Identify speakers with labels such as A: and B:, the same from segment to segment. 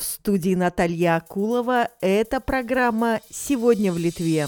A: В студии Наталья Акулова. Это программа «Сегодня в Литве».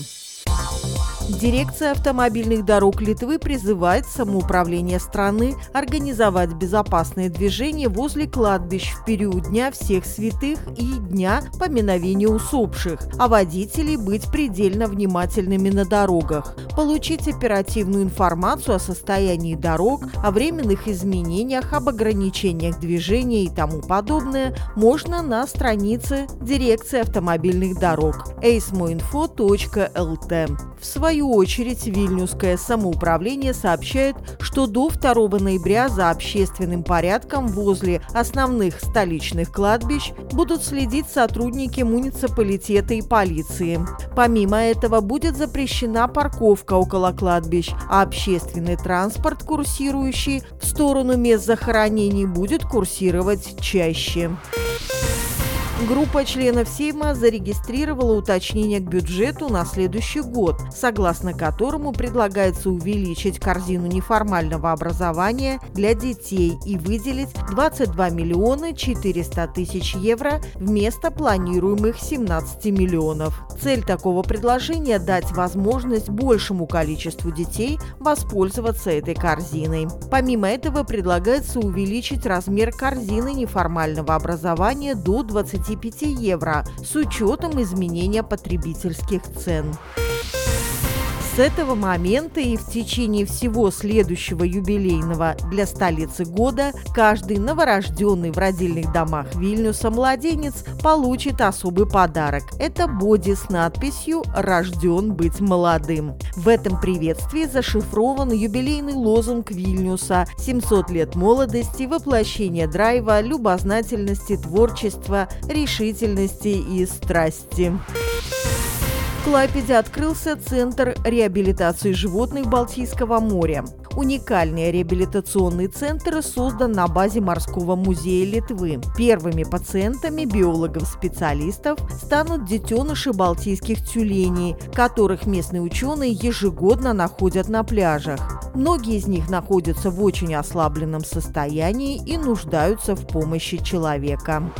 A: Дирекция автомобильных дорог Литвы призывает самоуправление страны организовать безопасное движение возле кладбищ в период Дня всех святых и Дня поминовения усопших, а водителей быть предельно внимательными на дорогах. Получить оперативную информацию о состоянии дорог, о временных изменениях, об ограничениях движения и тому подобное можно на странице Дирекции автомобильных дорог eismoinfo.lt. В свою очередь, Вильнюсское самоуправление сообщает, что до 2 ноября за общественным порядком возле основных столичных кладбищ будут следить сотрудники муниципалитета и полиции. Помимо этого будет запрещена парковка около кладбищ, а общественный транспорт, курсирующий в сторону мест захоронений, будет курсировать чаще. Группа членов Сейма зарегистрировала уточнение к бюджету на следующий год, согласно которому предлагается увеличить корзину неформального образования для детей и выделить 22 миллиона 400 тысяч евро вместо планируемых 17 миллионов. Цель такого предложения – дать возможность большему количеству детей воспользоваться этой корзиной. Помимо этого предлагается увеличить размер корзины неформального образования до 20 25 евро с учетом изменения потребительских цен. С этого момента и в течение всего следующего юбилейного для столицы года каждый новорожденный в родильных домах Вильнюса младенец получит особый подарок. Это боди с надписью «Рожден быть молодым». В этом приветствии зашифрован юбилейный лозунг Вильнюса «700 лет молодости, воплощение драйва, любознательности, творчества, решительности и страсти». В Клайпеде открылся Центр реабилитации животных Балтийского моря. Уникальный реабилитационный центр создан на базе Морского музея Литвы. Первыми пациентами биологов-специалистов станут детеныши балтийских тюленей, которых местные ученые ежегодно находят на пляжах. Многие из них находятся в очень ослабленном состоянии и нуждаются в помощи человека.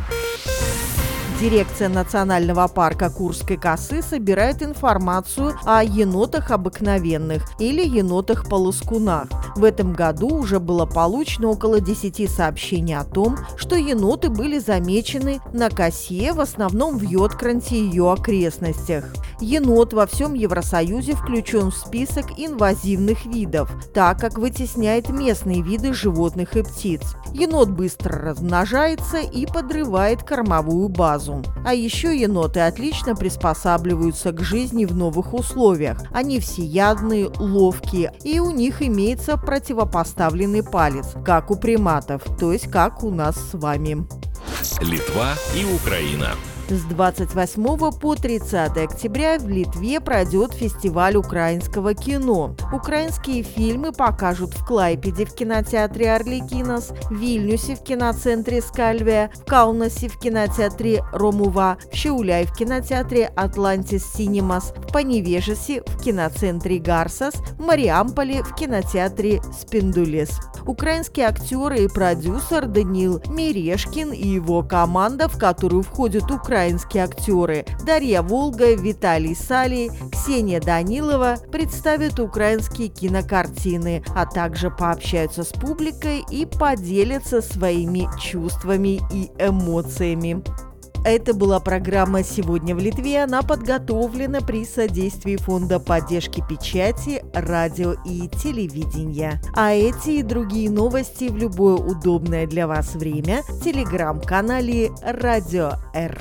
A: Дирекция национального парка Курской косы собирает информацию о енотах обыкновенных или енотах-полоскунах. В этом году уже было получено около 10 сообщений о том, что еноты были замечены на косе, в основном в Йоткранте и ее окрестностях. Енот во всем Евросоюзе включен в список инвазивных видов, так как вытесняет местные виды животных и птиц. Енот быстро размножается и подрывает кормовую базу разум. А еще еноты отлично приспосабливаются к жизни в новых условиях. Они всеядные, ловкие, и у них имеется противопоставленный палец, как у приматов, то есть как у нас с вами.
B: Литва и Украина.
A: С 28 по 30 октября в Литве пройдет фестиваль украинского кино. Украинские фильмы покажут в Клайпеде в кинотеатре «Орликинос», в Вильнюсе в киноцентре «Скальвия», в Каунасе в кинотеатре «Ромува», в Шиуляй в кинотеатре «Атлантис Синемас», в Поневежесе в киноцентре «Гарсас», в Мариамполе в кинотеатре «Спиндулес». Украинские актеры и продюсер Даниил Мирешкин и его команда, в которую входят украинские актеры Дарья Волга, Виталий Сали, Ксения Данилова, представят украинские кинокартины, а также пообщаются с публикой и поделятся своими чувствами и эмоциями. Это была программа «Сегодня в Литве». Она подготовлена при содействии Фонда поддержки печати, радио и телевидения. А эти и другие новости в любое удобное для вас время в телеграм-канале «Радио Р».